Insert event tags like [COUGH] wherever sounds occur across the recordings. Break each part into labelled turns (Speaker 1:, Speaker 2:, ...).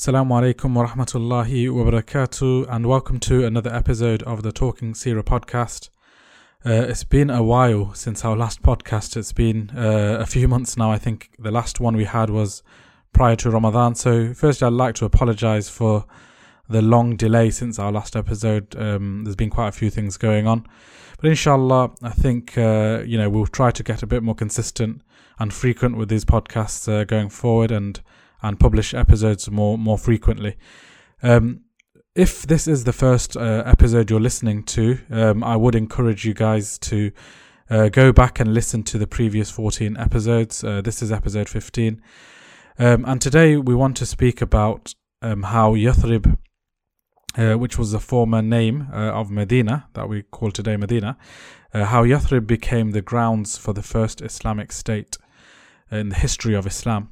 Speaker 1: Assalamu alaikum wa rahmatullahi wa barakatuh, and welcome to another episode of the Talking Seerah podcast. Uh, it's been a while since our last podcast. It's been uh, a few months now. I think the last one we had was prior to Ramadan. So, firstly, I'd like to apologize for the long delay since our last episode. Um, there's been quite a few things going on, but inshallah, I think uh, you know we'll try to get a bit more consistent and frequent with these podcasts uh, going forward, and and publish episodes more more frequently. Um, if this is the first uh, episode you're listening to, um, I would encourage you guys to uh, go back and listen to the previous 14 episodes. Uh, this is episode 15. Um, and today we want to speak about um, how Yathrib, uh, which was the former name uh, of Medina, that we call today Medina, uh, how Yathrib became the grounds for the first Islamic state in the history of Islam,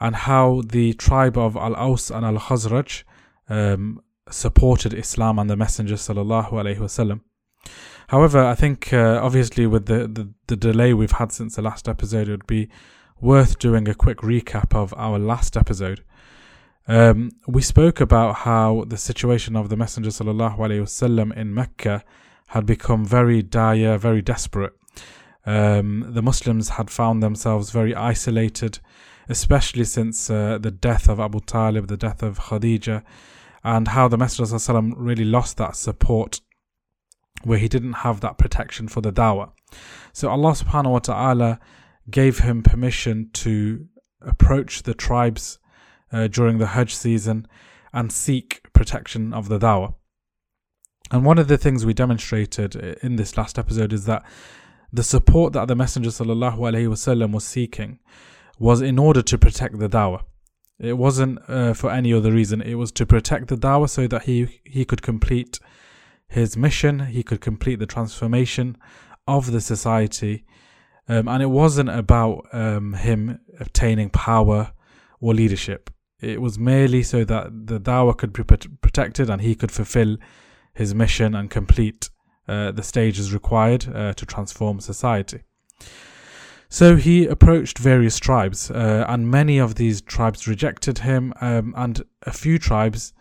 Speaker 1: and how the tribe of Al Aus and Al Khazraj um, supported Islam and the Messenger sallallahu. However, I think uh, obviously with the, the, the delay we've had since the last episode, it would be worth doing a quick recap of our last episode. Um, we spoke about how the situation of the Messenger sallallahu in Mecca had become very dire, very desperate. Um, the Muslims had found themselves very isolated, especially since uh, the death of Abu Talib, the death of Khadija, and how the Messenger really lost that support where he didn't have that protection for the dawah. So Allah subhanahu wa ta'ala gave him permission to approach the tribes uh, during the Hajj season and seek protection of the dawah. And one of the things we demonstrated uh, in this last episode is that the support that the Messenger was seeking was in order to protect the dawah. It wasn't uh, for any other reason. It was to protect the dawah so that he, he could complete his mission, he could complete the transformation of the society. Um, and it wasn't about um, him obtaining power or leadership. It was merely so that the dawah could be protected and he could fulfill his mission and complete uh, the stages required uh, to transform society. So he approached various tribes, uh, and many of these tribes rejected him, um, and a few tribes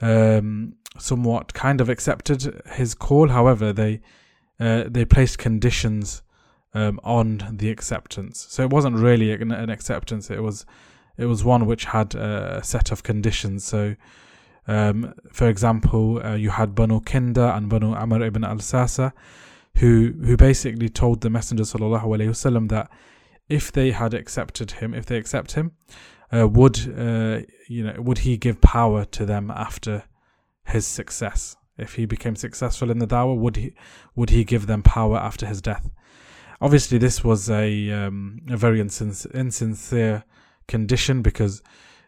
Speaker 1: um, somewhat kind of accepted his call. However, they uh, they placed conditions um, on the acceptance. So it wasn't really an, an, acceptance; it was it was one which had a set of conditions. So um, for example, uh, you had Banu Kinda and Banu Amr ibn al Sasa, who who basically told the Messenger وسلم, that if they had accepted him, if they accept him, uh, would uh, you know would he give power to them after his success? If he became successful in the dawah, would he would he give them power after his death? Obviously, this was a um, a very insincere condition because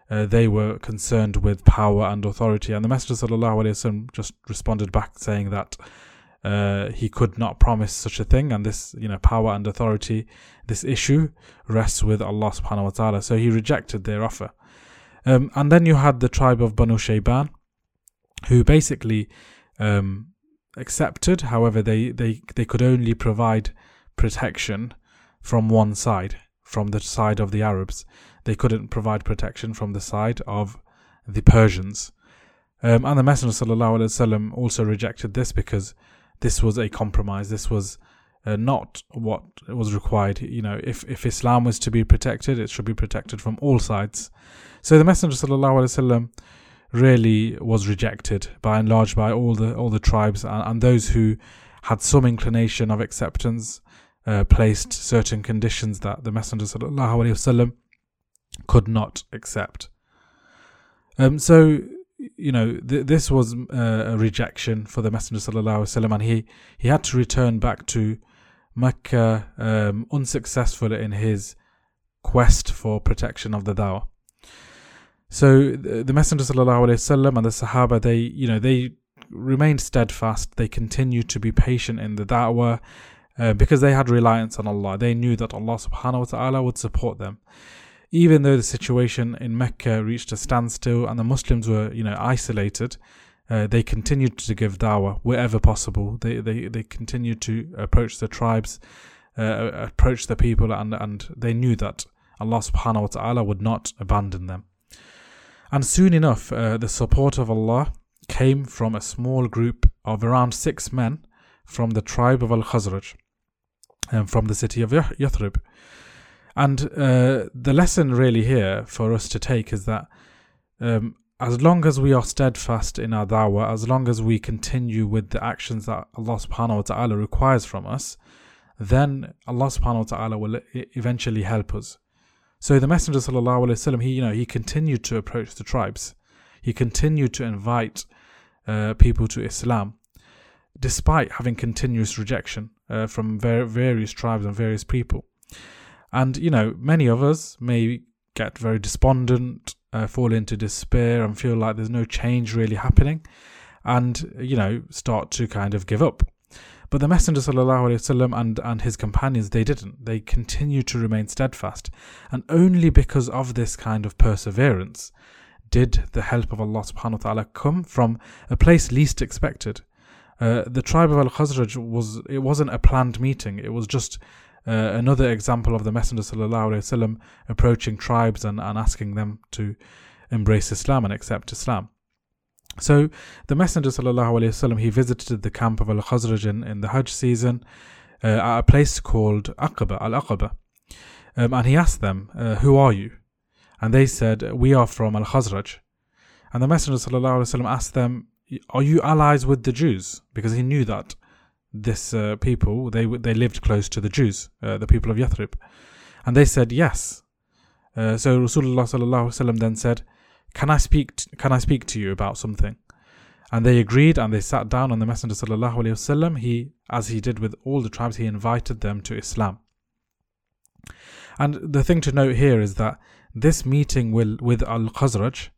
Speaker 1: uh, they were concerned with power and authority. And the Messenger وسلم, just responded back saying that uh, he could not promise such a thing, and this you know power and authority, this issue rests with Allah subhanahu wa taala. So he rejected their offer. Um, and then you had the tribe of Banu Shayban, who basically um, accepted. However, they, they, they could only provide protection from one side, from the side of the Arabs. They couldn't provide protection from the side of the Persians. Um, and the Messenger ﷺ also rejected this because this was a compromise. This was uh, not what was required. You know, if, if Islam was to be protected, it should be protected from all sides. So the Messenger وسلم, really was rejected by and large by all the all the tribes and, and those who had some inclination of acceptance uh, placed certain conditions that the Messenger وسلم, could not accept. Um, so you know th- this was a rejection for the Messenger sallallahu alaihi wasallam, and he he had to return back to Mecca um, unsuccessful in his quest for protection of the dawah. So the Messenger sallallahu alaihi wasallam and the Sahaba they you know they remained steadfast. They continued to be patient in the da'wah uh, because they had reliance on Allah. They knew that Allah subhanahu wa ta'ala would support them even though the situation in Mecca reached a standstill and the Muslims were, you know, isolated, uh, they continued to give dawah wherever possible. They they they continued to approach the tribes, uh, approach the people, and and they knew that Allah Subhanahu wa Taala would not abandon them. And soon enough, uh, the support of Allah came from a small group of around six men from the tribe of Al Khazraj and um, from the city of Yathrib. And uh, the lesson really here for us to take is that um, as long as we are steadfast in our da'wah, as long as we continue with the actions that Allah subhanahu wa ta'ala requires from us, then Allah subhanahu wa ta'ala will eventually help us. So the Messenger sallallahu alaihi wasallam, he you know he continued to approach the tribes, he continued to invite uh, people to Islam, despite having continuous rejection uh, from ver- various tribes and various people. And you know, many of us may get very despondent, uh, fall into despair, and feel like there's no change really happening, and you know, start to kind of give up. But the Messenger وسلم, and, and his companions, they didn't. They continued to remain steadfast. And only because of this kind of perseverance did the help of Allah subhanahu wa ta'ala come from a place least expected. Uh, the tribe of Al Khazraj was it wasn't a planned meeting. It was just uh, another example of the Messenger وسلم, approaching tribes and, and asking them to embrace Islam and accept Islam. So the Messenger وسلم, he visited the camp of Al Khazraj in, in the Hajj season uh, at a place called Aqaba, Al Aqaba. Um, and he asked them, uh, Who are you? And they said, We are from Al Khazraj. And the Messenger وسلم, asked them, Are you allies with the Jews? Because he knew that this uh, people they they lived close to the Jews, uh, the people of Yathrib, and they said yes. Uh, so Rasulullah then said, can I speak? T- can I speak to you about something? And they agreed, and they sat down. And the Messenger sallallahu alaihi wasallam, he, as he did with all the tribes, he invited them to Islam. And the thing to note here is that this meeting with, with Al Khazraj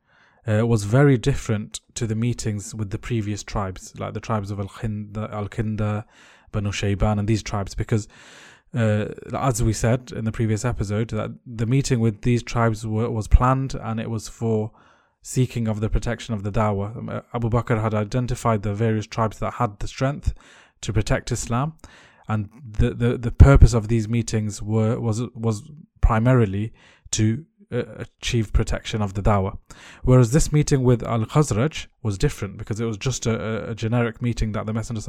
Speaker 1: uh, was very different to the meetings with the previous tribes, like the tribes of Al Kinda, Banu Shayban, and these tribes, because uh, as we said in the previous episode, that the meeting with these tribes were, was planned and it was for seeking of the protection of the dawah. Um, uh, Abu Bakr had identified the various tribes that had the strength to protect Islam, and the, the, the purpose of these meetings were was was primarily to achieve protection of the dawah. Whereas this meeting with Al Khazraj was different because it was just a, a generic meeting that the Messenger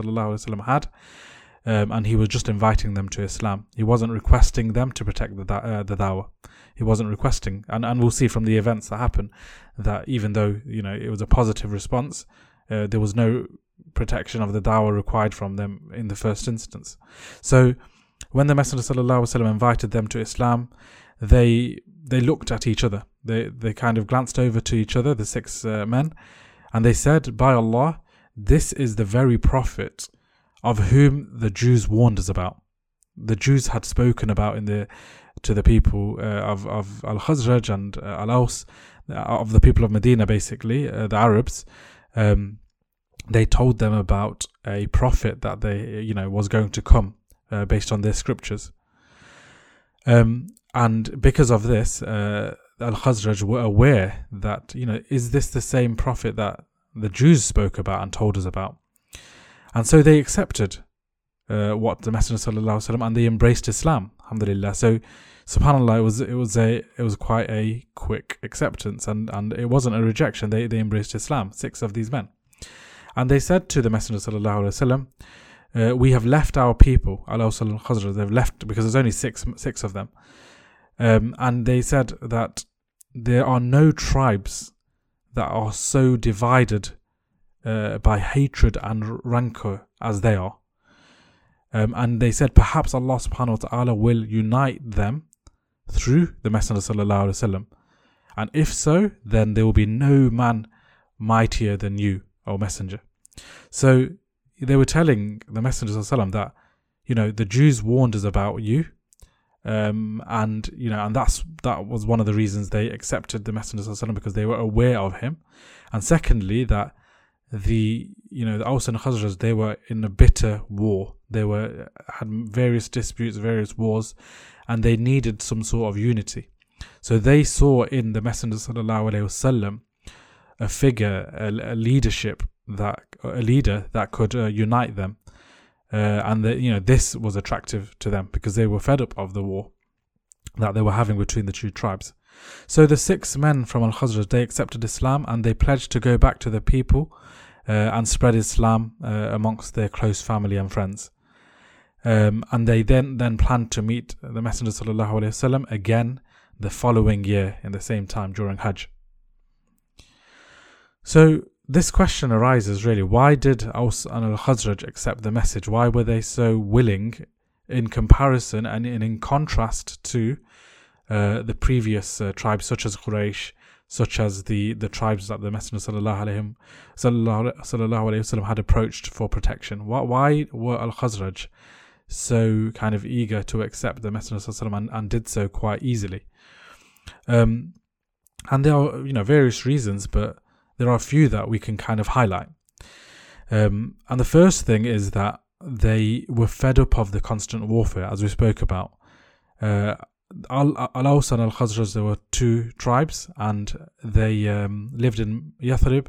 Speaker 1: had um, and he was just inviting them to Islam. He wasn't requesting them to protect the uh, the dawah. He wasn't requesting, and and we'll see from the events that happen that even though you know it was a positive response, uh, there was no protection of the dawah required from them in the first instance. So when the Messenger sallallahu invited them to Islam, they they looked at each other. They they kind of glanced over to each other, the six uh, men, and they said, "By Allah, this is the very prophet." of whom the Jews warned us about. The Jews had spoken about in the to the people uh, of of Al Khazraj and uh, Al Aus, uh, of the people of Medina, basically uh, the Arabs. Um, they told them about a prophet that they you know was going to come uh, based on their scriptures. Um, and because of this, uh, Al Khazraj were aware that you know is this the same prophet that the Jews spoke about and told us about? And so they accepted uh, what the Messenger وسلم, and they embraced Islam. Alhamdulillah. So subhanallah it was it was a it was quite a quick acceptance and, and it wasn't a rejection. They they embraced Islam, six of these men. And they said to the Messenger وسلم, uh, we have left our people, al Khazraj, they've left because there's only six six of them. Um, and they said that there are no tribes that are so divided uh, by hatred and rancor as they are. Um, and they said perhaps Allah subhanahu wa ta'ala will unite them through the Messenger sallallahu alaihi wasallam. And if so, then there will be no man mightier than you, O Messenger. So they were telling the Messenger sallallahu that, you know, the Jews warned us about you. Um, and you know, and that's that was one of the reasons they accepted the Messenger because they were aware of him. And secondly, that the you know the Aus and Khazraj they were in a bitter war. They were had various disputes, various wars, and they needed some sort of unity. So they saw in the Messenger wasallam a figure, a, a, leadership that a leader that could uh, unite them, uh, and that you know this was attractive to them because they were fed up of the war that they were having between the two tribes. So the six men from Al Khazraj they accepted Islam and they pledged to go back to the people uh, and spread Islam uh, amongst their close family and friends. Um, and they then then planned to meet the Messenger sallallahu alaihi wasallam again the following year in the same time during Hajj. So this question arises really: Why did Aus and Al Khazraj accept the message? Why were they so willing, in comparison and in, contrast to uh, the previous uh, tribes, such as Quraysh, such as the, the tribes that the Messenger sallallahu wasallam had approached for protection? Why, why were Al Khazraj so kind of eager to accept the Messenger sallallahu and, and did so quite easily? Um, and there are you know various reasons, but there are a few that we can kind of highlight. Um, and the first thing is that they were fed up of the constant warfare, as we spoke about. Uh, Al Aus and Al Khazraj, there were two tribes, and they um, lived in Yathrib,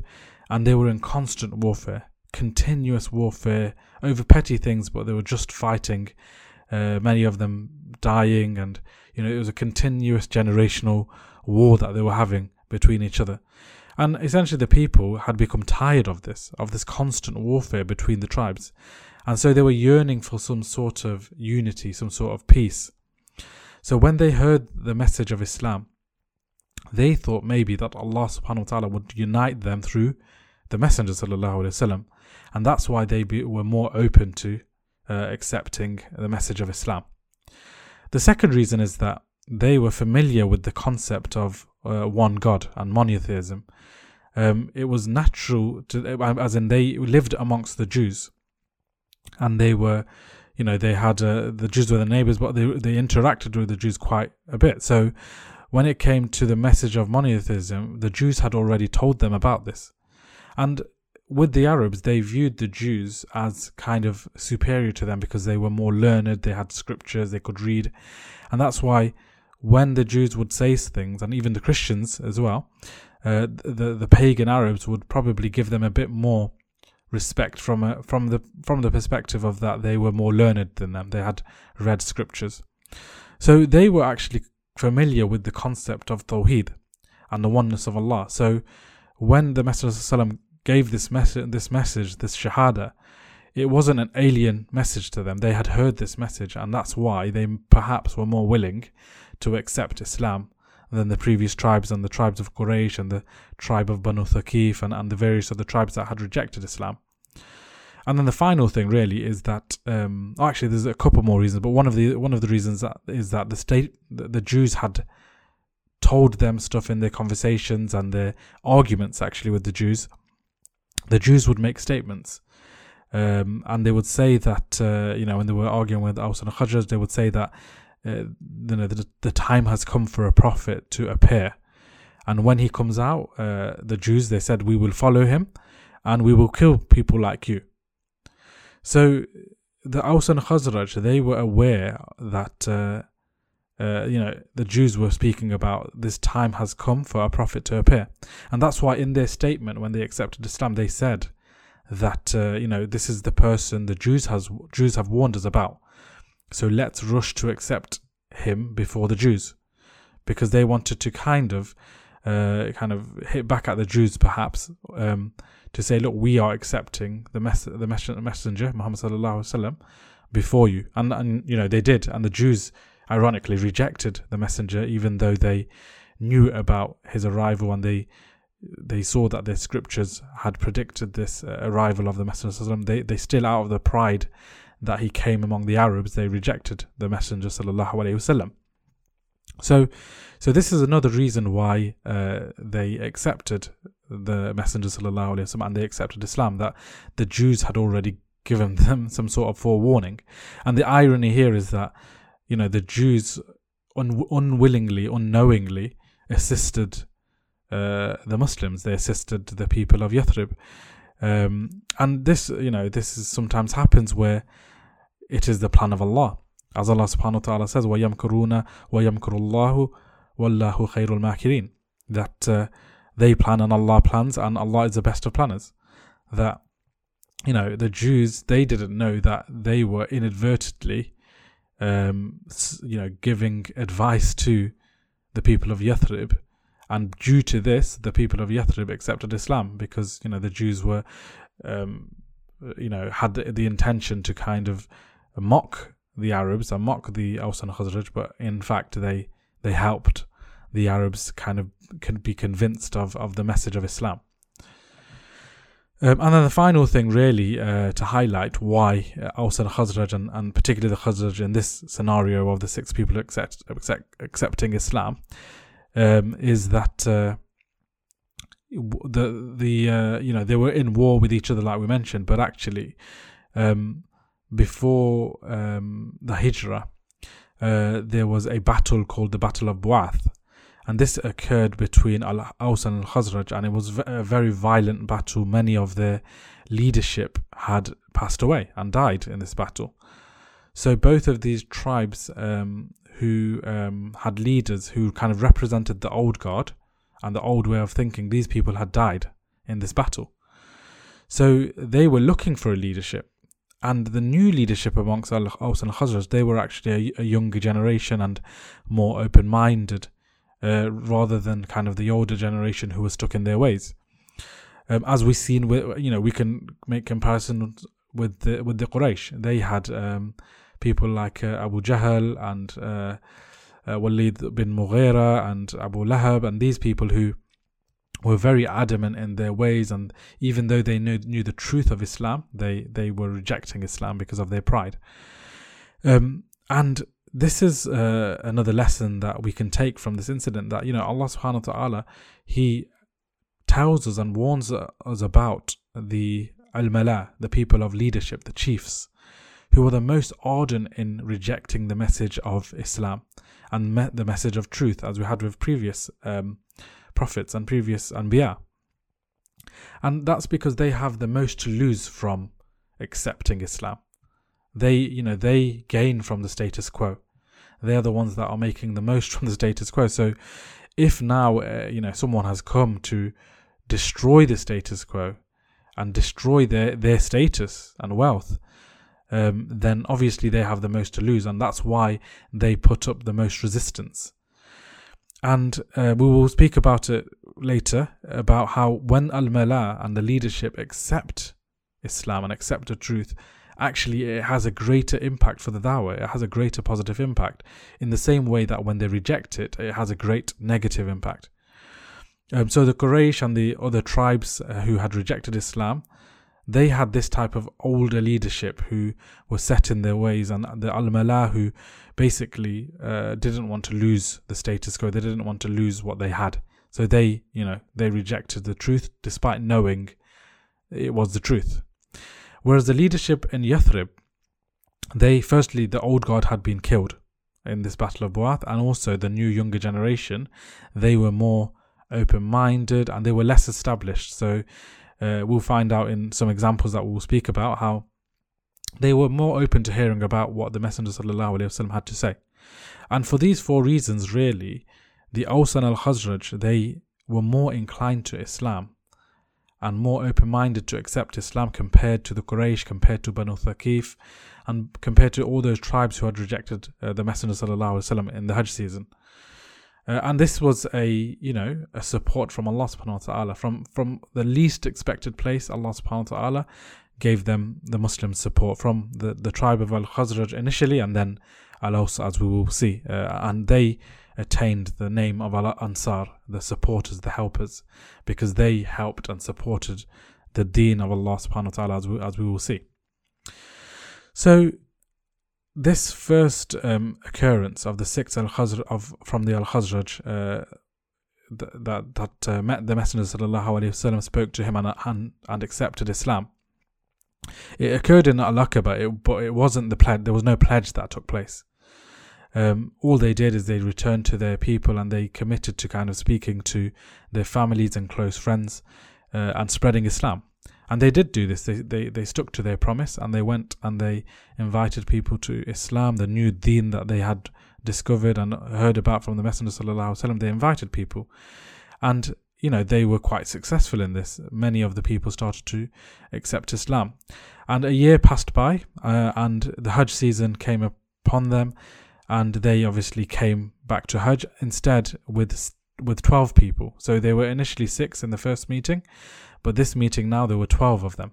Speaker 1: and they were in constant warfare, continuous warfare over petty things, but they were just fighting. Uh, many of them dying, and you know it was a continuous generational war that they were having between each other. And essentially, the people had become tired of this, of this constant warfare between the tribes. And so they were yearning for some sort of unity, some sort of peace. So when they heard the message of Islam, they thought maybe that Allah subhanahu wa ta'ala would unite them through the Messenger sallallahu wasallam, and that's why they be, were more open to uh, accepting the message of Islam. The second reason is that they were familiar with the concept of uh, one God and monotheism. Um, it was natural to, as in they lived amongst the Jews, and they were, you know, they had uh, the Jews were the neighbors, but they they interacted with the Jews quite a bit. So, when it came to the message of monotheism, the Jews had already told them about this, and with the Arabs, they viewed the Jews as kind of superior to them because they were more learned, they had scriptures, they could read, and that's why when the Jews would say things, and even the Christians as well, uh, the the pagan Arabs would probably give them a bit more respect from a, from the from the perspective of that they were more learned than them. They had read scriptures, so they were actually familiar with the concept of Tawheed and the oneness of Allah. So when the Messenger gave this message, this message, this Shahada, it wasn't an alien message to them. They had heard this message, and that's why they perhaps were more willing to accept Islam than the previous tribes and the tribes of Quraysh and the tribe of Banu Thaqif and, and the various other tribes that had rejected Islam. And then the final thing really is that um, oh, actually there's a couple more reasons, but one of the one of the reasons that is that the state the, the Jews had told them stuff in their conversations and their arguments actually with the Jews. The Jews would make statements um, and they would say that uh, you know when they were arguing with Aus and Khazraj, they would say that uh, you know the, the time has come for a prophet to appear, and when he comes out, uh, the Jews they said we will follow him, and we will kill people like you. So the Aus and Khazraj they were aware that. Uh, uh, you know, the Jews were speaking about this time has come for a prophet to appear. And that's why in their statement, when they accepted Islam, they said, that uh, you know this is the person the Jews has Jews have warned us about. So let's rush to accept him before the Jews, because they wanted to kind of uh, kind of hit back at the Jews perhaps um, to say, look, we are accepting the mess- the messenger Muhammad sallallahu alaihi wasallam before you, and and you know they did, and the Jews ironically rejected the messenger even though they knew about his arrival and they they saw that the scriptures had predicted this uh, arrival of the Messenger. They they still out of the pride that he came among the Arabs, they rejected the Messenger sallallahu alaihi wasallam. So, so this is another reason why uh, they accepted the Messenger sallallahu alaihi wasallam and they accepted Islam. That the Jews had already given [LAUGHS] them some sort of forewarning, and the irony here is that you know the Jews un- unwillingly, unknowingly assisted uh, the Muslims. They assisted the people of Yathrib. Um, and this, you know, this is, sometimes happens where it is the plan of Allah. As Allah subhanahu wa ta'ala says, وَيَمْكُرُونَ وَيَمْكُرُ اللَّهُ وَاللَّهُ خَيْرُ الْمَاكِرِينَ That uh, they plan and Allah plans and Allah is the best of planners. That, you know, the Jews, they didn't know that they were inadvertently, um, you know, giving advice to the people of Yathrib. And due to this, the people of Yathrib accepted Islam because, you know, the Jews were, um, you know, had the, the intention to kind of mock the Arabs and mock the Aus and Khazraj, but in fact they they helped the Arabs kind of can be convinced of, of the message of Islam. Um, and then the final thing, really, uh, to highlight why uh, Aus and Khazraj, and, and particularly the Khazraj in this scenario of the six people accept, accept, accepting Islam, um, is that uh, the the uh, you know they were in war with each other, like we mentioned, but actually, um, before um, the Hijrah, uh, there was a battle called the Battle of Bu'ath, and this occurred between Al Aus and Al Khazraj, and it was a very violent battle. Many of their leadership had passed away and died in this battle. So both of these tribes um, who um, had leaders who kind of represented the old guard and the old way of thinking, these people had died in this battle. So they were looking for a leadership. And the new leadership amongst Al Aus and Khazraj, they were actually a, a younger generation and more open minded uh, rather than kind of the older generation who were stuck in their ways. Um, as we've seen, with, you know, we can make comparisons with the with the Quraysh. They had um, people like uh, Abu Jahl and uh, uh, Walid bin Mughira and Abu Lahab and these people who were very adamant in their ways and even though they knew, knew the truth of Islam they they were rejecting Islam because of their pride. Um, and this is uh, another lesson that we can take from this incident that you know Allah subhanahu wa ta'ala he tells us and warns us about the al-mala the people of leadership the chiefs who are the most ardent in rejecting the message of Islam and the message of truth as we had with previous um, prophets and previous anbiya and that's because they have the most to lose from accepting Islam they you know they gain from the status quo they're the ones that are making the most from the status quo. So if now uh, you know someone has come to destroy the status quo and destroy their their status and wealth, um, then obviously they have the most to lose, and that's why they put up the most resistance. And uh, we will speak about it later about how when Al Mala and the leadership accept Islam and accept the truth, actually it has a greater impact for the dawah. It has a greater positive impact in the same way that when they reject it, it has a great negative impact. Um, so the Quraysh and the other tribes uh, who had rejected Islam, they had this type of older leadership who were set in their ways, and the Al Mala who basically uh, didn't want to lose the status quo. They didn't want to lose what they had. So they, you know, they rejected the truth despite knowing it was the truth. Whereas the leadership in Yathrib, they firstly, the old guard had been killed in this Battle of Bu'ath, and also the new younger generation, they were more open minded and they were less established. So uh, we'll find out in some examples that we'll speak about how they were more open to hearing about what the Messenger وسلم, had to say. And for these four reasons, really, the Aus and al Khazraj, they were more inclined to Islam and more open minded to accept Islam compared to the Quraysh, compared to Banu Thaqif, and compared to all those tribes who had rejected uh, the Messenger وسلم, in the Hajj season. Uh, and this was a you know a support from Allah subhanahu wa ta'ala from from the least expected place Allah subhanahu wa ta'ala gave them the Muslim support from the, the tribe of Al Khazraj initially and then Al Aus as we will see uh, and they attained the name of Al Ansar, the supporters, the helpers, because they helped and supported the deen of Allah subhanahu wa ta'ala as we, as we will see. So this first um, occurrence of the six Al Khazraj of from the Al Khazraj uh, that that uh, met the Messenger sallallahu alaihi wasallam spoke to him and, and and accepted Islam. It occurred in Al Aqaba, but it wasn't the pledge. There was no pledge that took place um, all they did is they returned to their people and they committed to kind of speaking to their families and close friends uh, and spreading Islam. And they did do this. They, they they stuck to their promise and they went and they invited people to Islam, the new deen that they had discovered and heard about from the Messenger wasallam. They invited people, and you know they were quite successful in this. Many of the people started to accept Islam, and a year passed by, uh, and the Hajj season came upon them, and they obviously came back to Hajj instead with with 12 people. So they were initially six in the first meeting, but this meeting now there were 12 of them.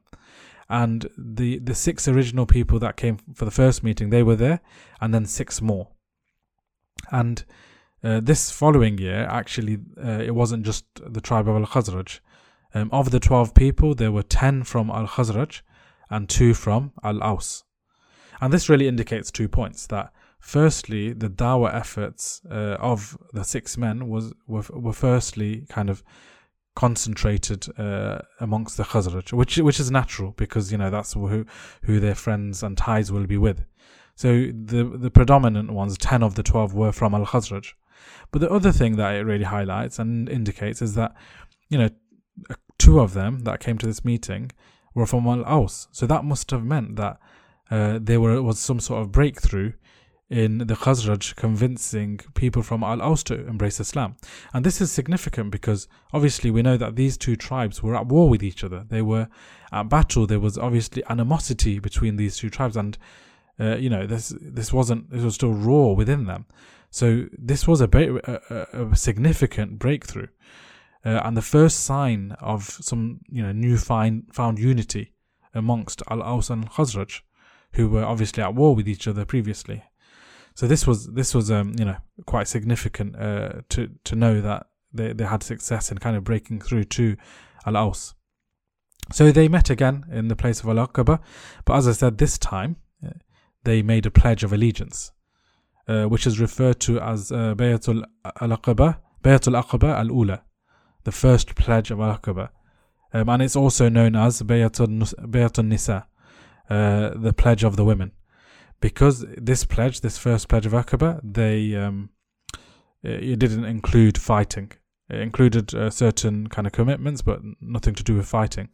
Speaker 1: And the the six original people that came for the first meeting, they were there, and then six more. And uh, this following year, actually, uh, it wasn't just the tribe of Al Khazraj. Um, of the 12 people, there were 10 from Al Khazraj and 2 from Al Aus. And this really indicates two points that firstly, the dawah efforts uh, of the six men was were, were firstly kind of concentrated uh, amongst the Khazraj, which which is natural because you know that's who who their friends and ties will be with. So the the predominant ones, ten of the twelve, were from Al Khazraj. But the other thing that it really highlights and indicates is that you know two of them that came to this meeting were from Al Aus. So that must have meant that uh, there were was some sort of breakthrough in the Khazraj convincing people from Al Aus to embrace Islam. And this is significant because obviously we know that these two tribes were at war with each other. They were at battle. There was obviously animosity between these two tribes, and uh, you know this this wasn't it was still raw within them. So this was a, a, a significant breakthrough. Uh, and the first sign of some you know new find, found unity amongst Al Aus and Khazraj who were obviously at war with each other previously. So this was this was um, you know quite significant uh, to to know that they, they had success in kind of breaking through to Al Aus. So they met again in the place of Al Aqaba, but as I said, this time uh, they made a pledge of allegiance, uh, which is referred to as uh, Bayatul Al Aqaba, Bayatul Aqaba Al Ula, the first pledge of Al Aqaba, um, and it's also known as Bayatul Nisa, uh, the pledge of the women, because this pledge, this first pledge of Aqaba, they um, it didn't include fighting. It included uh, certain kind of commitments, but nothing to do with fighting.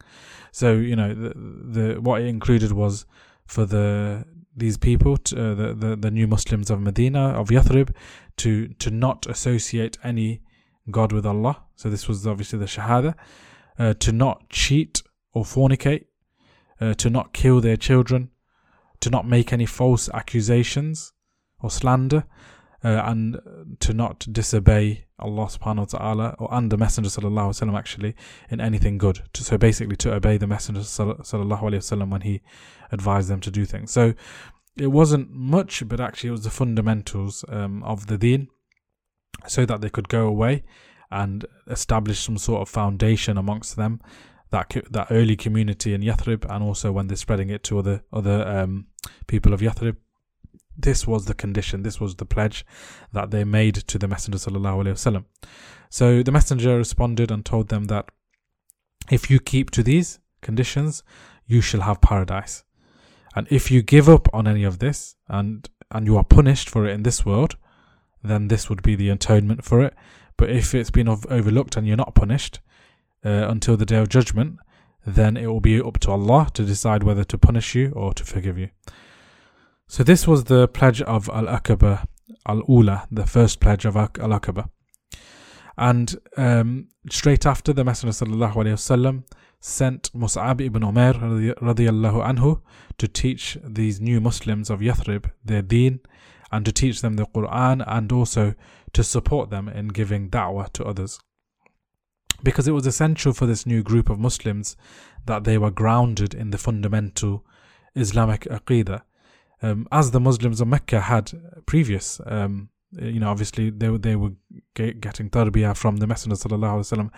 Speaker 1: So you know, the, the what it included was for the these people, to, uh, the, the the new Muslims of Medina of Yathrib, to to not associate any god with Allah. So this was obviously the Shahada. Uh, to not cheat or fornicate, uh, to not kill their children, to not make any false accusations or slander, uh, and to not disobey Allah subhanahu wa ta'ala or and the Messenger sallallahu alaihi wasallam actually in anything good. So basically to obey the Messenger sallallahu alaihi wasallam when he advised them to do things. So it wasn't much, but actually it was the fundamentals um, of the deen so that they could go away and establish some sort of foundation amongst them that that early community in Yathrib, and also when they're spreading it to other other um, people of Yathrib. This was the condition. This was the pledge that they made to the Messenger sallallahu alaihi wasallam. So the Messenger responded and told them that if you keep to these conditions, you shall have paradise. And if you give up on any of this and and you are punished for it in this world, then this would be the atonement for it. But if it's been overlooked and you're not punished, uh, until the day of judgment, then it will be up to Allah to decide whether to punish you or to forgive you. So this was the pledge of Al Aqaba Al Ula, the first pledge of Al Aqaba. And um, straight after, the Messenger sent Mus'ab ibn Umair radiallahu anhu to teach these new Muslims of Yathrib their deen and to teach them the Quran and also to support them in giving da'wah to others because it was essential for this new group of Muslims that they were grounded in the fundamental Islamic aqidah. Um, as the Muslims of Mecca had previous, um, you know, obviously they they were getting tarbiyah from the Messenger wasallam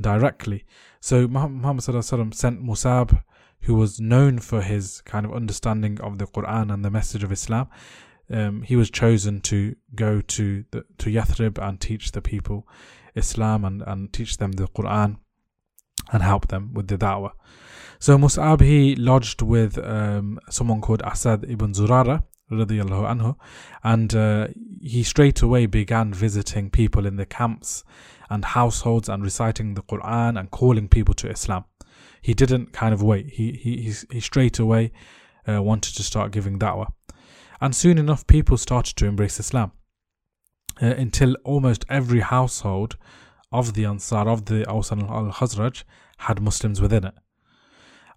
Speaker 1: directly. So Muhammad sent Musab, who was known for his kind of understanding of the Quran and the message of Islam. Um, he was chosen to go to the, to Yathrib and teach the people Islam and, and teach them the Quran and help them with the da'wah. So Mus'ab he lodged with um, someone called Asad ibn Zurara radiallahu anhu and uh, he straight away began visiting people in the camps and households and reciting the Quran and calling people to Islam. He didn't kind of wait. He he he straight away uh, wanted to start giving da'wah. And soon enough people started to embrace Islam uh, until almost every household of the Ansar, of the Aus al Khazraj, had Muslims within it.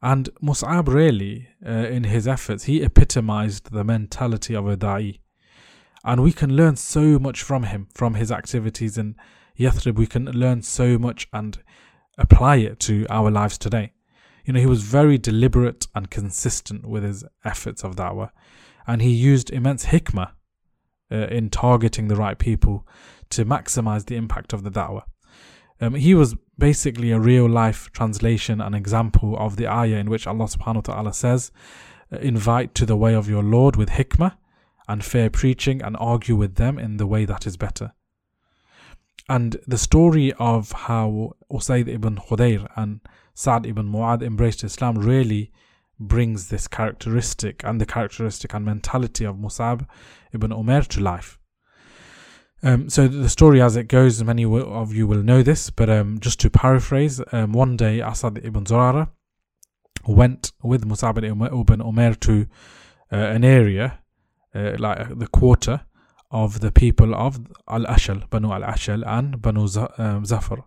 Speaker 1: And Mus'ab really, uh, in his efforts, he epitomized the mentality of a da'i. And we can learn so much from him, from his activities in Yathrib. We can learn so much and apply it to our lives today. You know, he was very deliberate and consistent with his efforts of da'wah, and he used immense hikmah uh, in targeting the right people to maximize the impact of the da'wah. Um, he was basically a real life translation and example of the ayah in which Allah subhanahu wa ta'ala says, uh, Invite to the way of your Lord with hikmah and fair preaching and argue with them in the way that is better. And the story of how Usayd ibn Khudayr and Sa'd ibn Mu'adh embraced Islam really brings this characteristic and the characteristic and mentality of Musab ibn Umair to life. Um, so the story as it goes, many of you will know this, but um, just to paraphrase, um, one day Asad ibn Zurara went with Musab ibn Umair to uh, an area, uh, like the quarter of the people of Al-Ashal, Banu Al-Ashal and Banu um, Zafar.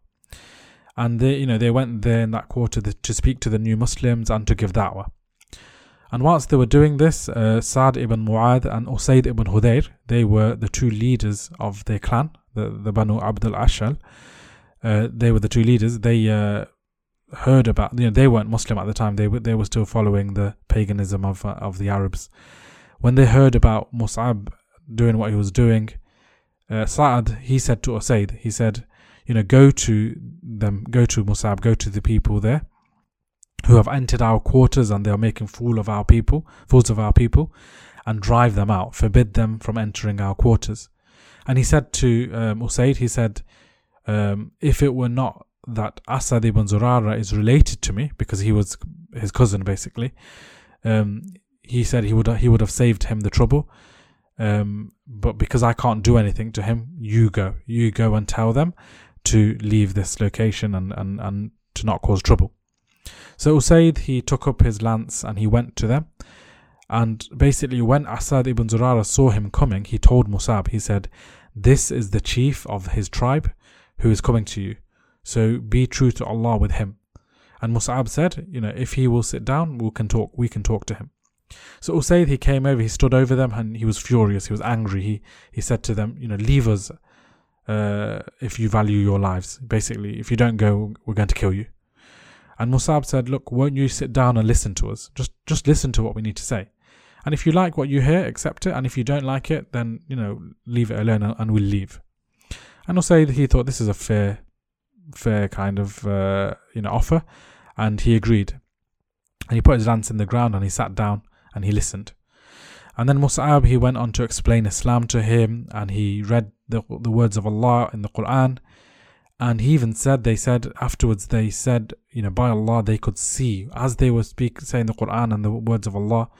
Speaker 1: And they, you know, they went there in that quarter to speak to the new Muslims and to give da'wah. And whilst they were doing this, uh, ibn Mu'adh and Usayd ibn Hudayr, they were the two leaders of their clan, the, the Banu Abdul Ashal. Uh, they were the two leaders. They uh, heard about, you know, they weren't Muslim at the time. They were, they were still following the paganism of, uh, of the Arabs. When they heard about Mus'ab doing what he was doing, uh, Sa'ad, he said to Usayd, he said, you know, go to them, go to Mus'ab, go to the people there who have entered our quarters and they are making fool of our people, fools of our people, and drive them out, forbid them from entering our quarters. And he said to um, Usaid, he said, um, if it were not that Asad ibn Zurara is related to me, because he was his cousin basically, um, he said he would he would have saved him the trouble. Um, but because I can't do anything to him, you go, you go and tell them to leave this location and, and, and to not cause trouble. So Usaid, he took up his lance and he went to them. And basically, when Asad ibn Zurara saw him coming, he told Musab, he said, This is the chief of his tribe who is coming to you. So be true to Allah with him. And Musab said, You know, if he will sit down, we can talk, we can talk to him. So Usaid, he came over, he stood over them and he was furious, he was angry. He, he said to them, You know, leave us uh, if you value your lives. Basically, if you don't go, we're going to kill you. And Musab said, Look, won't you sit down and listen to us? Just just listen to what we need to say. And if you like what you hear, accept it. And if you don't like it, then, you know, leave it alone and we'll leave. And also he thought this is a fair fair kind of uh, you know offer. And he agreed. And he put his lance in the ground and he sat down and he listened. And then Mus'ab, he went on to explain Islam to him and he read the, the words of Allah in the Quran and he even said, they said afterwards, they said, you know, by Allah, they could see as they were speaking, saying the Quran and the words of Allah,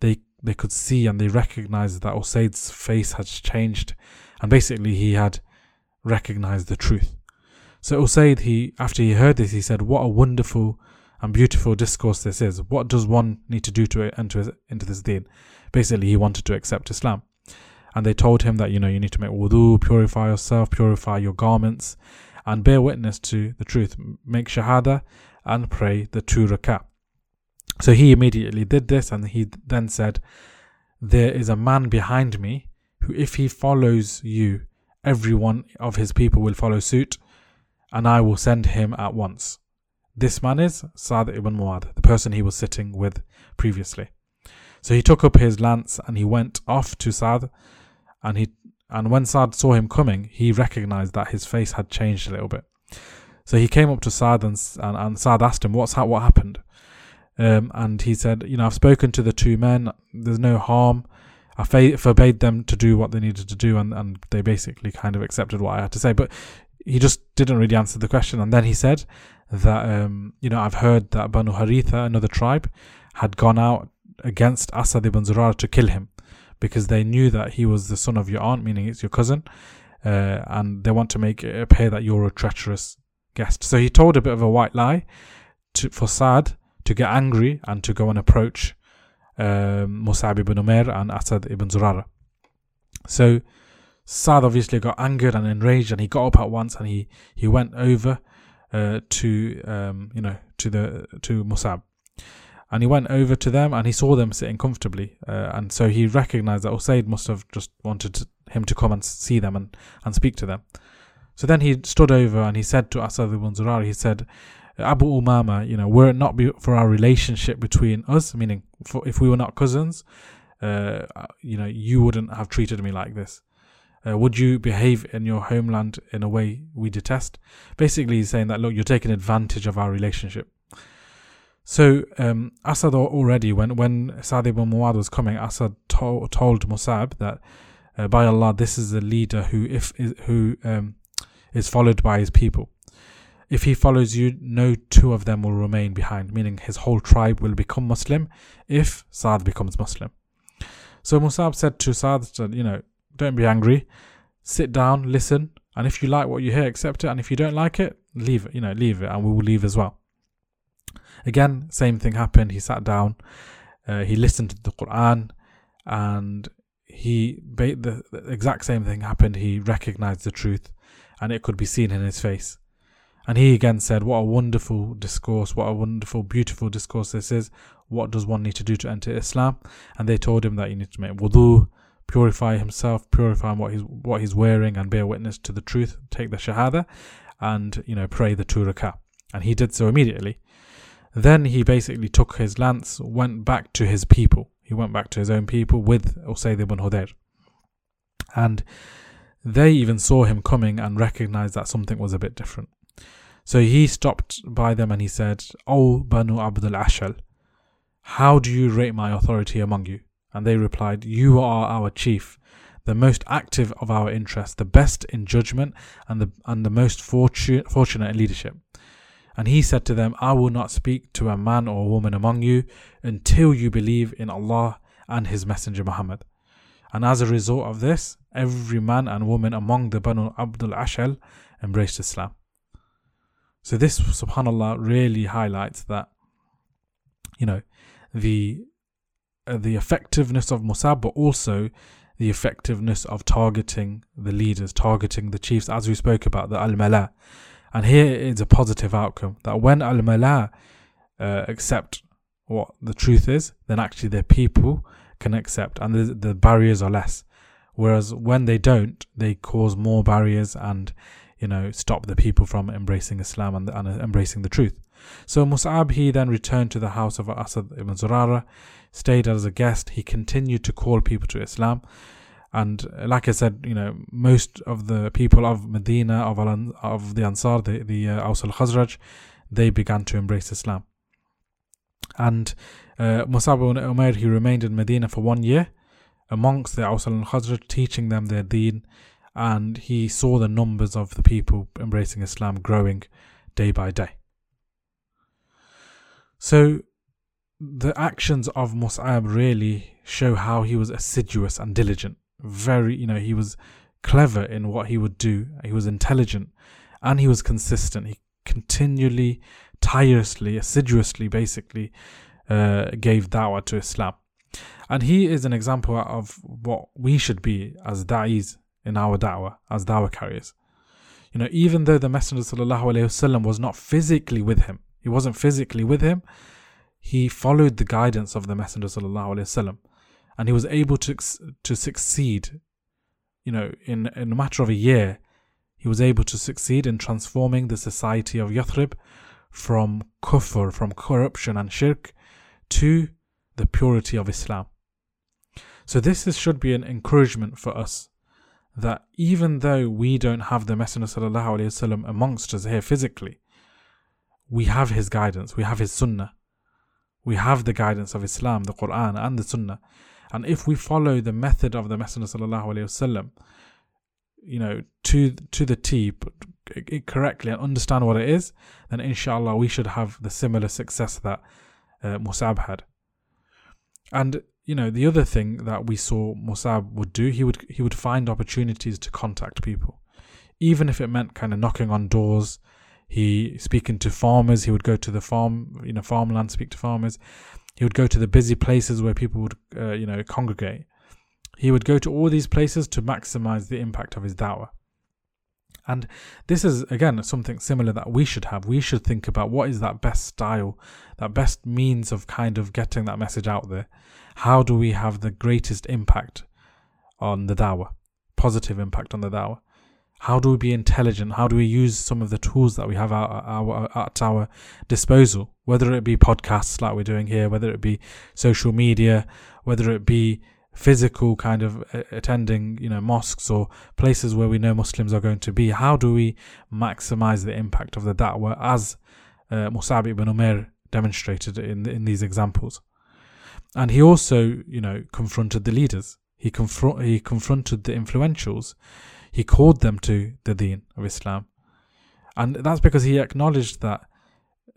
Speaker 1: they they could see and they recognized that Usaid's face had changed, and basically he had recognized the truth. So Usaid, he after he heard this, he said, "What a wonderful and beautiful discourse this is. What does one need to do to enter into this deen?" Basically, he wanted to accept Islam, and they told him that you know you need to make wudu, purify yourself, purify your garments and bear witness to the truth. Make shahada and pray the two rak'ah. So he immediately did this and he then said, There is a man behind me who, if he follows you, every one of his people will follow suit, and I will send him at once. This man is Sa'd ibn Mu'adh, the person he was sitting with previously. So he took up his lance and he went off to Sa'd and he and when Saad saw him coming, he recognized that his face had changed a little bit. So he came up to Saad and, and, and Saad asked him, What's ha- what happened? Um, and he said, You know, I've spoken to the two men, there's no harm. I fa- forbade them to do what they needed to do, and, and they basically kind of accepted what I had to say. But he just didn't really answer the question. And then he said that, um, you know, I've heard that Banu Haritha, another tribe, had gone out against Asad ibn Zurara to kill him because they knew that he was the son of your aunt, meaning it's your cousin, uh, and they want to make it appear that you're a treacherous guest. So he told a bit of a white lie to, for Saad to get angry and to go and approach um, Musab ibn Umair and Asad ibn Zurara. So Saad obviously got angered and enraged, and he got up at once and he he went over uh, to um, you know to the to Musab. And he went over to them and he saw them sitting comfortably. Uh, and so he recognized that Usaid must have just wanted to, him to come and see them and, and speak to them. So then he stood over and he said to Asad ibn Zurara, he said, Abu Umama, you know, were it not be for our relationship between us, meaning for, if we were not cousins, uh, you know, you wouldn't have treated me like this. Uh, would you behave in your homeland in a way we detest? Basically, he's saying that, look, you're taking advantage of our relationship. So um, Asad already, when when Sa'd ibn Mu'adh was coming, Asad to- told Musab that, uh, by Allah, this is a leader who if who um, is followed by his people. If he follows you, no two of them will remain behind, meaning his whole tribe will become Muslim if Sa'd becomes Muslim. So Musab said to Sa'd, you know, don't be angry, sit down, listen, and if you like what you hear, accept it, and if you don't like it, leave it, you know, leave it, and we will leave as well. Again, same thing happened. He sat down, uh, he listened to the Quran, and he the, the exact same thing happened. He recognized the truth, and it could be seen in his face. And he again said, What a wonderful discourse, what a wonderful, beautiful discourse this is. What does one need to do to enter Islam? And they told him that you need to make wudu, purify himself, purify what he's what he's wearing, and bear witness to the truth, take the shahada, and you know, pray the two. And he did so immediately. Then he basically took his lance, went back to his people. He went back to his own people with Usayd ibn Hudayr. And they even saw him coming and recognized that something was a bit different. So he stopped by them and he said, O Banu Abdul Ashal, how do you rate my authority among you? And they replied, You are our chief, the most active of our interests, the best in judgment, and the, and the most fortu- fortunate in leadership. And he said to them, I will not speak to a man or a woman among you until you believe in Allah and His Messenger Muhammad. And as a result of this, every man and woman among the Banu Abdul Ashal embraced Islam. So this, subhanallah, really highlights that, you know, the uh, the effectiveness of Musab, but also the effectiveness of targeting the leaders, targeting the chiefs, as we spoke about the al mala. And here is a positive outcome that when al mala uh, accept what the truth is, then actually their people can accept, and the, the barriers are less. Whereas when they don't, they cause more barriers and you know, stop the people from embracing Islam and, and embracing the truth. So Mus'ab, he then returned to the house of Asad ibn Zurara, stayed as a guest. He continued to call people to Islam. And like I said, you know, most of the people of Medina, of, of the Ansar, the, the uh, Aus al Khazraj, they began to embrace Islam. And uh, Musab ibn Umair, he remained in Medina for one year amongst the Aus al Khazraj, teaching them their deen and he saw the numbers of the people embracing Islam growing day by day. So the actions of Mus'ab really show how he was assiduous and diligent Very, you know, he was clever in what he would do, he was intelligent, and he was consistent. He continually, tirelessly, assiduously, basically, uh, gave da'wah to Islam. And he is an example of what we should be as da'is in our da'wah as da'wah carriers. You know, even though the Messenger وسلم, was not physically with him, he wasn't physically with him, he followed the guidance of the Messenger وسلم, and he was able to to succeed. You know, in in a matter of a year, he was able to succeed in transforming the society of Yathrib from kufr, from corruption and shirk, to the purity of Islam. So this is, should be an encouragement for us that even though we don't have the Messenger amongst us here physically, we have his guidance, we have his sunnah, we have the guidance of Islam, the Quran, and the Sunnah. And if we follow the method of the Messenger sallallahu alaihi wasallam, you know, to to the T correctly and understand what it is, then inshallah we should have the similar success that uh, Musab had. And you know, the other thing that we saw Musab would do, he would he would find opportunities to contact people, even if it meant kind of knocking on doors. He speaking to farmers. He would go to the farm, you know, farmland, speak to farmers he would go to the busy places where people would, uh, you know, congregate. He would go to all these places to maximize the impact of his da'wah. And this is, again, something similar that we should have. We should think about what is that best style, that best means of kind of getting that message out there. How do we have the greatest impact on the dawah, positive impact on the dawah? How do we be intelligent? How do we use some of the tools that we have at our, at our disposal? Whether it be podcasts like we're doing here, whether it be social media, whether it be physical kind of attending, you know, mosques or places where we know Muslims are going to be. How do we maximize the impact of the da'wah as uh, Musab ibn Umair demonstrated in in these examples? And he also, you know, confronted the leaders. He he confronted the influentials. He called them to the deen of Islam. And that's because he acknowledged that,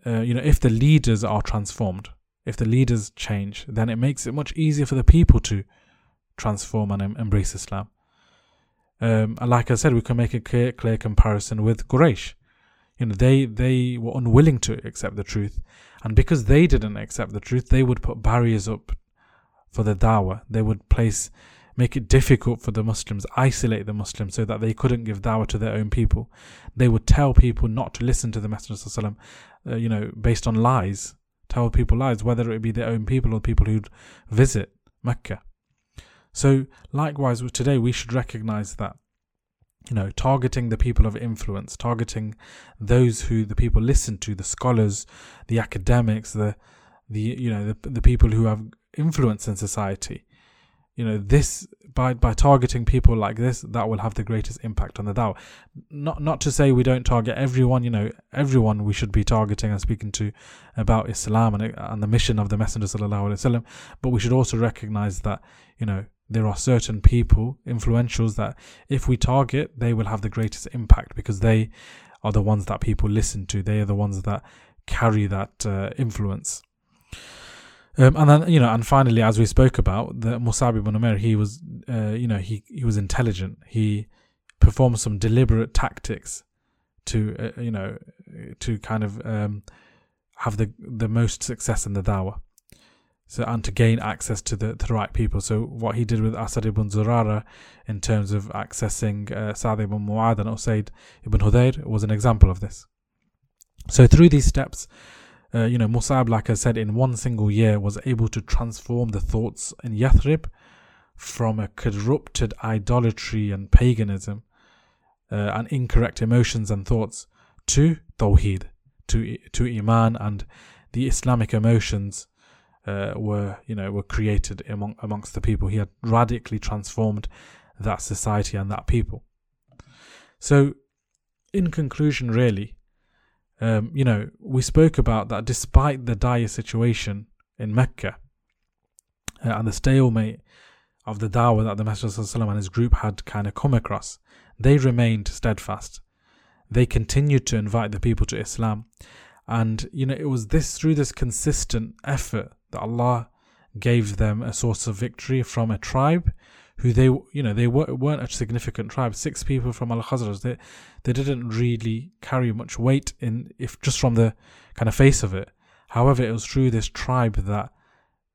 Speaker 1: uh, you know, if the leaders are transformed, if the leaders change, then it makes it much easier for the people to transform and em- embrace Islam. Um, and like I said, we can make a clear, clear comparison with Quraysh. You know, they they were unwilling to accept the truth, and because they didn't accept the truth, they would put barriers up for the dawah. They would place make it difficult for the Muslims, isolate the Muslims so that they couldn't give dawah to their own people. They would tell people not to listen to the Messenger, uh, you know, based on lies. Tell people lies, whether it be their own people or people who'd visit Mecca. So, likewise, today we should recognize that, you know, targeting the people of influence, targeting those who the people listen to, the scholars, the academics, the, the you know, the, the people who have influence in society. You know, this by by targeting people like this, that will have the greatest impact on the dawah. Not not to say we don't target everyone. You know, everyone we should be targeting and speaking to about Islam and and the mission of the Messenger sallallahu alaihi wasallam. But we should also recognize that you know there are certain people, influentials, that if we target, they will have the greatest impact because they are the ones that people listen to. They are the ones that carry that uh, influence. Um, and then you know, and finally, as we spoke about, the Musab ibn Umair, he was, uh, you know, he he was intelligent. He performed some deliberate tactics to, uh, you know, to kind of um, have the the most success in the dawah so and to gain access to the, to the right people. So what he did with Asad ibn Zurara in terms of accessing uh, Sa'd ibn Mu'adh and Usaid ibn Hudayr was an example of this. So through these steps, uh, you know, Musab, like I said, in one single year was able to transform the thoughts in Yathrib from a corrupted idolatry and paganism uh, and incorrect emotions and thoughts to Tawheed, to, to Iman and the Islamic emotions uh, were you know were created among amongst the people. He had radically transformed that society and that people. So, in conclusion, really, um, you know, we spoke about that despite the dire situation in Mecca uh, and the stalemate of the dawah that the Messenger and his group had kind of come across, they remained steadfast. They continued to invite the people to Islam. And, you know, it was this through this consistent effort that Allah gave them a source of victory from a tribe who they you know they were, weren't a significant tribe. Six people from al-khazraj they they didn't really carry much weight in if just from the kind of face of it. However it was through this tribe that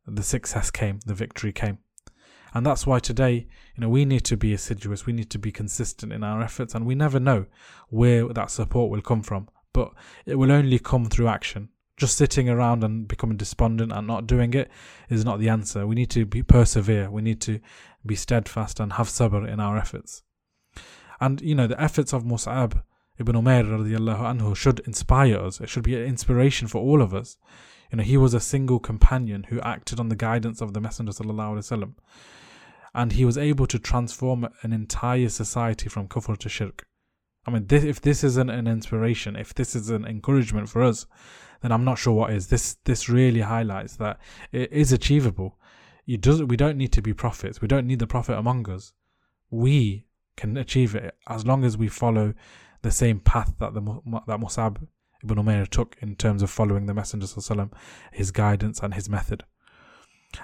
Speaker 1: the success came the victory came. And that's why today you know we need to be assiduous. We need to be consistent in our efforts and we never know where that support will come from. But it will only come through action. Just sitting around and becoming despondent and not doing it is not the answer. We need to be persevere. We need to be steadfast and have sabr in our efforts. And you know the efforts of Mus'ab ibn Umair anhu should inspire us. It should be an inspiration for all of us. You know he was a single companion who acted on the guidance of the Messenger sallallahu alaihi wasallam, and he was able to transform an entire society from kufr to shirk. I mean, this, if this isn't an inspiration, if this is an encouragement for us, then I'm not sure what is. This this really highlights that it is achievable. You does we don't need to be prophets. We don't need the prophet among us. We can achieve it as long as we follow the same path that the that Musab ibn Umair took in terms of following the Messenger sallam, his guidance and his method.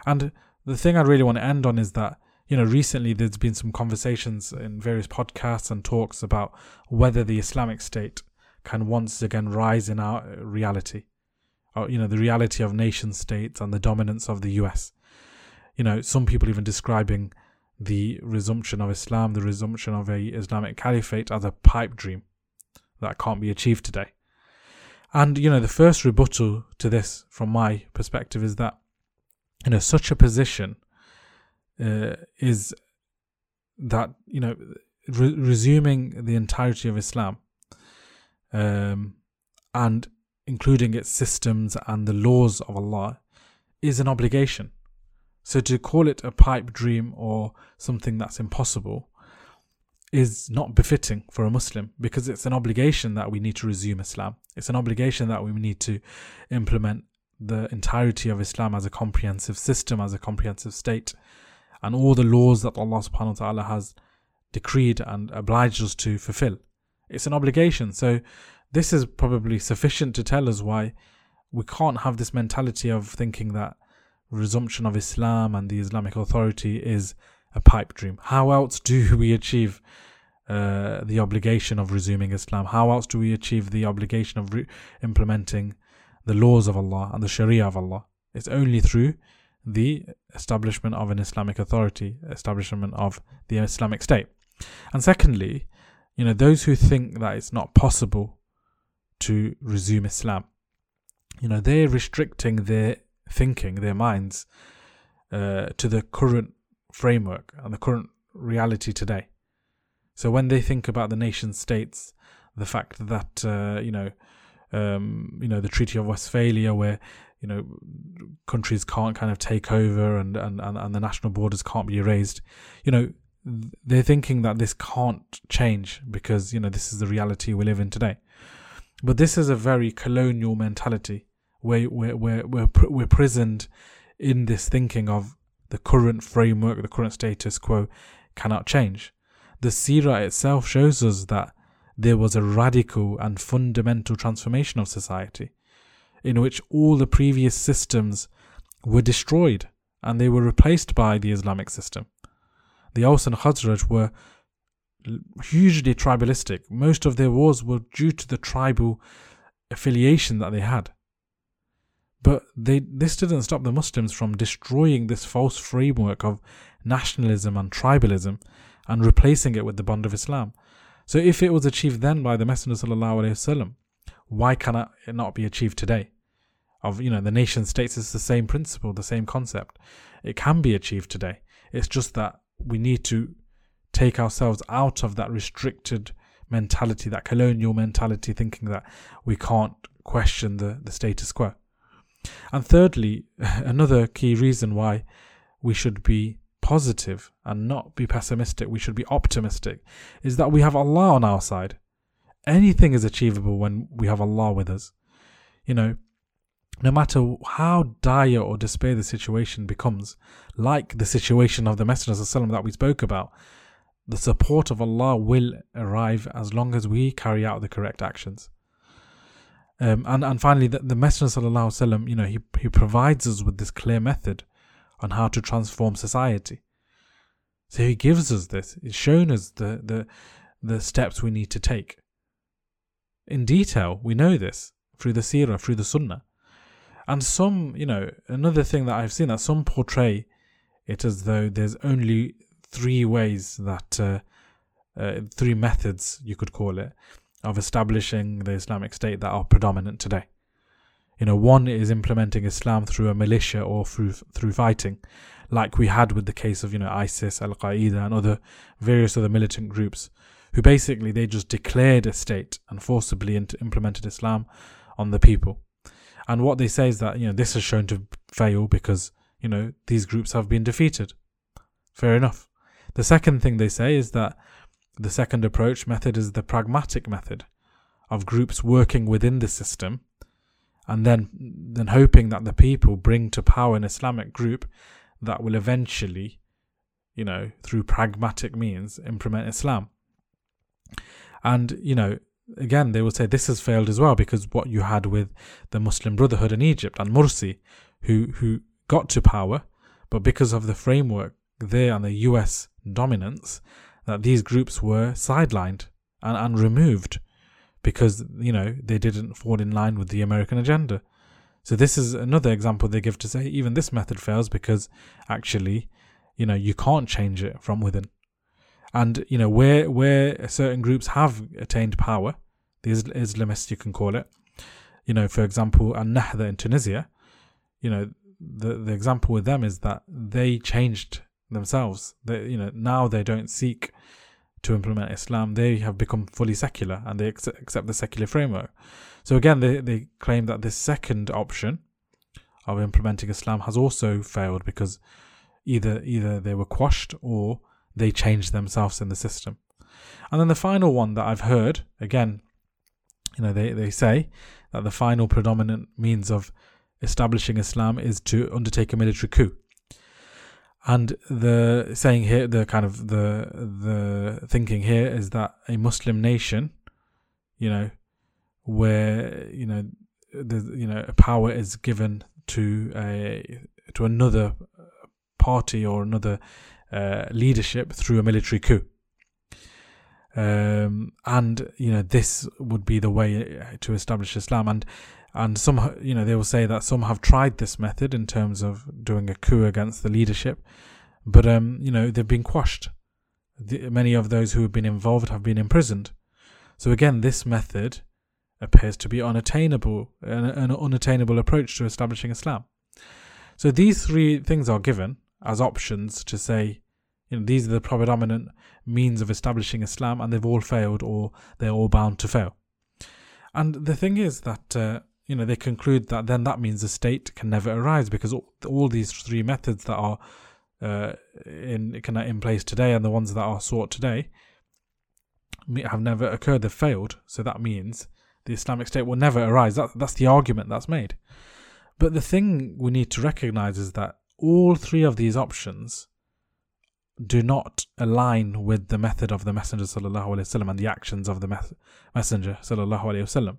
Speaker 1: And the thing I really want to end on is that you know recently there's been some conversations in various podcasts and talks about whether the Islamic State can once again rise in our reality. Or, you know, the reality of nation states and the dominance of the US. You know, some people even describing the resumption of Islam, the resumption of a Islamic caliphate as a pipe dream that can't be achieved today. And you know, the first rebuttal to this, from my perspective, is that you know such a position uh, is that you know re- resuming the entirety of Islam um, and including its systems and the laws of Allah is an obligation. So to call it a pipe dream or something that's impossible is not befitting for a Muslim because it's an obligation that we need to resume Islam. It's an obligation that we need to implement the entirety of Islam as a comprehensive system, as a comprehensive state, and all the laws that Allah subhanahu wa ta'ala has decreed and obliged us to fulfill. It's an obligation. So this is probably sufficient to tell us why we can't have this mentality of thinking that resumption of Islam and the Islamic authority is a pipe dream. How else do [LAUGHS] we achieve uh, the obligation of resuming Islam? How else do we achieve the obligation of re- implementing the laws of Allah and the Sharia of Allah? It's only through the establishment of an Islamic authority, establishment of the Islamic State. And secondly, you know, those who think that it's not possible to resume Islam, you know, they're restricting their thinking, their minds, uh, to the current framework and the current reality today. So when they think about the nation states, the fact that uh, you know, um, you know, the Treaty of Westphalia, where you know countries can't kind of take over and, and, and, and the national borders can't be erased, you know, they're thinking that this can't change because you know this is the reality we live in today. But this is a very colonial mentality where we're we're we're, we're prisoned in this thinking of the current framework, the current status quo cannot change. The Sirah itself shows us that there was a radical and fundamental transformation of society in which all the previous systems were destroyed and they were replaced by the Islamic system. The Aus and Khazraj were hugely tribalistic. Most of their wars were due to the tribal affiliation that they had. But they, this didn't stop the Muslims from destroying this false framework of nationalism and tribalism and replacing it with the bond of Islam. So if it was achieved then by the Messenger وسلم, why can it not be achieved today? Of you know the nation states is the same principle, the same concept. It can be achieved today. It's just that we need to take ourselves out of that restricted mentality, that colonial mentality, thinking that we can't question the, the status quo. And thirdly, [LAUGHS] another key reason why we should be positive and not be pessimistic, we should be optimistic, is that we have Allah on our side. Anything is achievable when we have Allah with us. You know, no matter how dire or despair the situation becomes, like the situation of the Messenger that we spoke about, the support of Allah will arrive as long as we carry out the correct actions. Um, and and finally, the, the Messenger sallallahu you know, he he provides us with this clear method on how to transform society. So he gives us this. He's shown us the the the steps we need to take. In detail, we know this through the seerah, through the sunnah. And some, you know, another thing that I've seen that some portray it as though there's only three ways that, uh, uh, three methods you could call it, of establishing the Islamic State that are predominant today. You know, one is implementing Islam through a militia or through through fighting, like we had with the case of you know ISIS, Al Qaeda, and other various other militant groups, who basically they just declared a state and forcibly implemented Islam on the people. And what they say is that you know this has shown to fail because you know these groups have been defeated. Fair enough. The second thing they say is that the second approach method is the pragmatic method of groups working within the system and then then hoping that the people bring to power an Islamic group that will eventually, you know, through pragmatic means implement Islam. And, you know, again they will say this has failed as well because what you had with the Muslim Brotherhood in Egypt and Morsi, who who got to power, but because of the framework there and the US dominance, that these groups were sidelined and, and removed because, you know, they didn't fall in line with the American agenda. So this is another example they give to say even this method fails because actually, you know you can't change it from within and you know where where certain groups have attained power the islamists you can call it you know for example an-nahda in tunisia you know the the example with them is that they changed themselves they you know now they don't seek to implement islam they have become fully secular and they accept the secular framework so again they, they claim that this second option of implementing islam has also failed because either either they were quashed or they changed themselves in the system. And then the final one that I've heard, again, you know, they, they say that the final predominant means of establishing Islam is to undertake a military coup. And the saying here, the kind of the the thinking here is that a Muslim nation, you know, where you know the you know power is given to a to another party or another uh, leadership through a military coup. Um, and you know this would be the way to establish Islam. And and some you know they will say that some have tried this method in terms of doing a coup against the leadership, but um, you know they've been quashed. The, many of those who have been involved have been imprisoned. So again, this method appears to be unattainable, an, an unattainable approach to establishing Islam. So these three things are given, as options to say, you know, these are the predominant means of establishing Islam, and they've all failed, or they're all bound to fail. And the thing is that uh, you know they conclude that then that means the state can never arise because all, all these three methods that are uh, in in place today and the ones that are sought today have never occurred. They've failed. So that means the Islamic State will never arise. That, that's the argument that's made. But the thing we need to recognize is that all three of these options do not align with the method of the Messenger وسلم, and the actions of the mes- Messenger وسلم.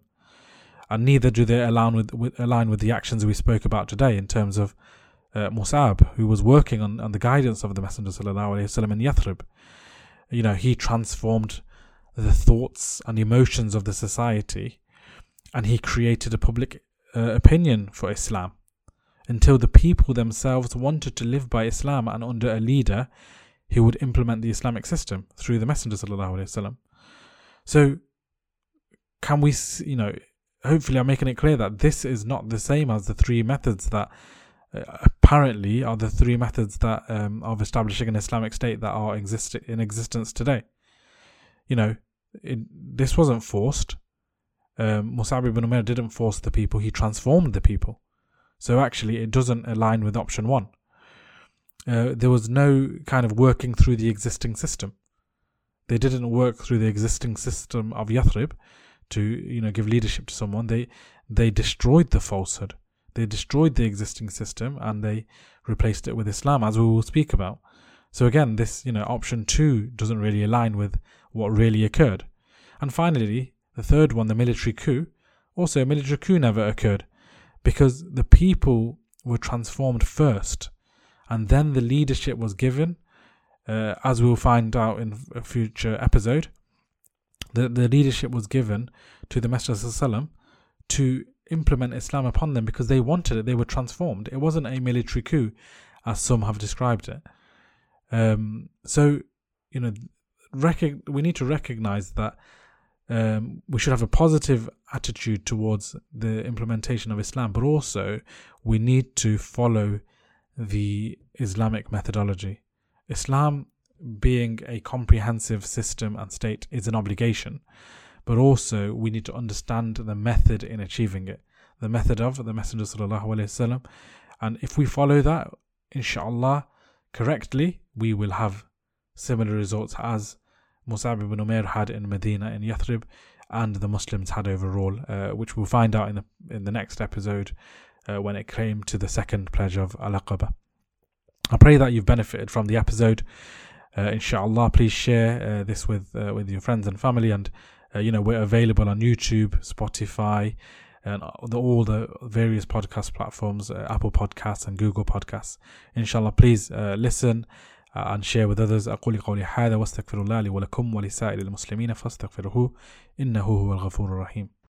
Speaker 1: and neither do they align with, with, align with the actions we spoke about today in terms of uh, Musab, who was working on, on the guidance of the Messenger وسلم, in Yathrib. You know, he transformed the thoughts and emotions of the society, and he created a public uh, opinion for Islam until the people themselves wanted to live by Islam and under a leader who would implement the Islamic system through the Messenger sallallahu So, can we, you know, hopefully I'm making it clear that this is not the same as the three methods that uh, apparently are the three methods that um, of establishing an Islamic state that are exist in existence today. You know, it, this wasn't forced. Um, Musab ibn Umair didn't force the people; he transformed the people. So actually, it doesn't align with option one. Uh, there was no kind of working through the existing system. They didn't work through the existing system of Yathrib to, you know, give leadership to someone. They they destroyed the falsehood. They destroyed the existing system and they replaced it with Islam, as we will speak about. So again, this, you know, option two doesn't really align with what really occurred. And finally, the third one, the military coup, also a military coup never occurred because the people were transformed first and then the leadership was given uh, as we'll find out in a future episode the, the leadership was given to the Messenger to implement Islam upon them because they wanted it they were transformed it wasn't a military coup as some have described it um, so you know we need to recognize that um, we should have a positive attitude towards the implementation of Islam, but also we need to follow the Islamic methodology. Islam, being a comprehensive system and state, is an obligation, but also we need to understand the method in achieving it, the method of the Messenger sallallahu and if we follow that, inshallah, correctly, we will have similar results as Musab ibn Umair had in Medina in Yathrib and the Muslims had overall, uh, which we'll find out in the in the next episode uh, when it came to the second pledge of Al Aqaba. I pray that you've benefited from the episode Uh, inshallah, please share uh, this with uh, with your friends and family, and uh, you know we're available on YouTube, Spotify, and the, all the various podcast platforms, Apple Podcasts and Google Podcasts. Inshallah, please listen and share with others أقول قولي هذا واستغفر الله لي ولكم ولسائر المسلمين فاستغفروه إنه هو الغفور الرحيم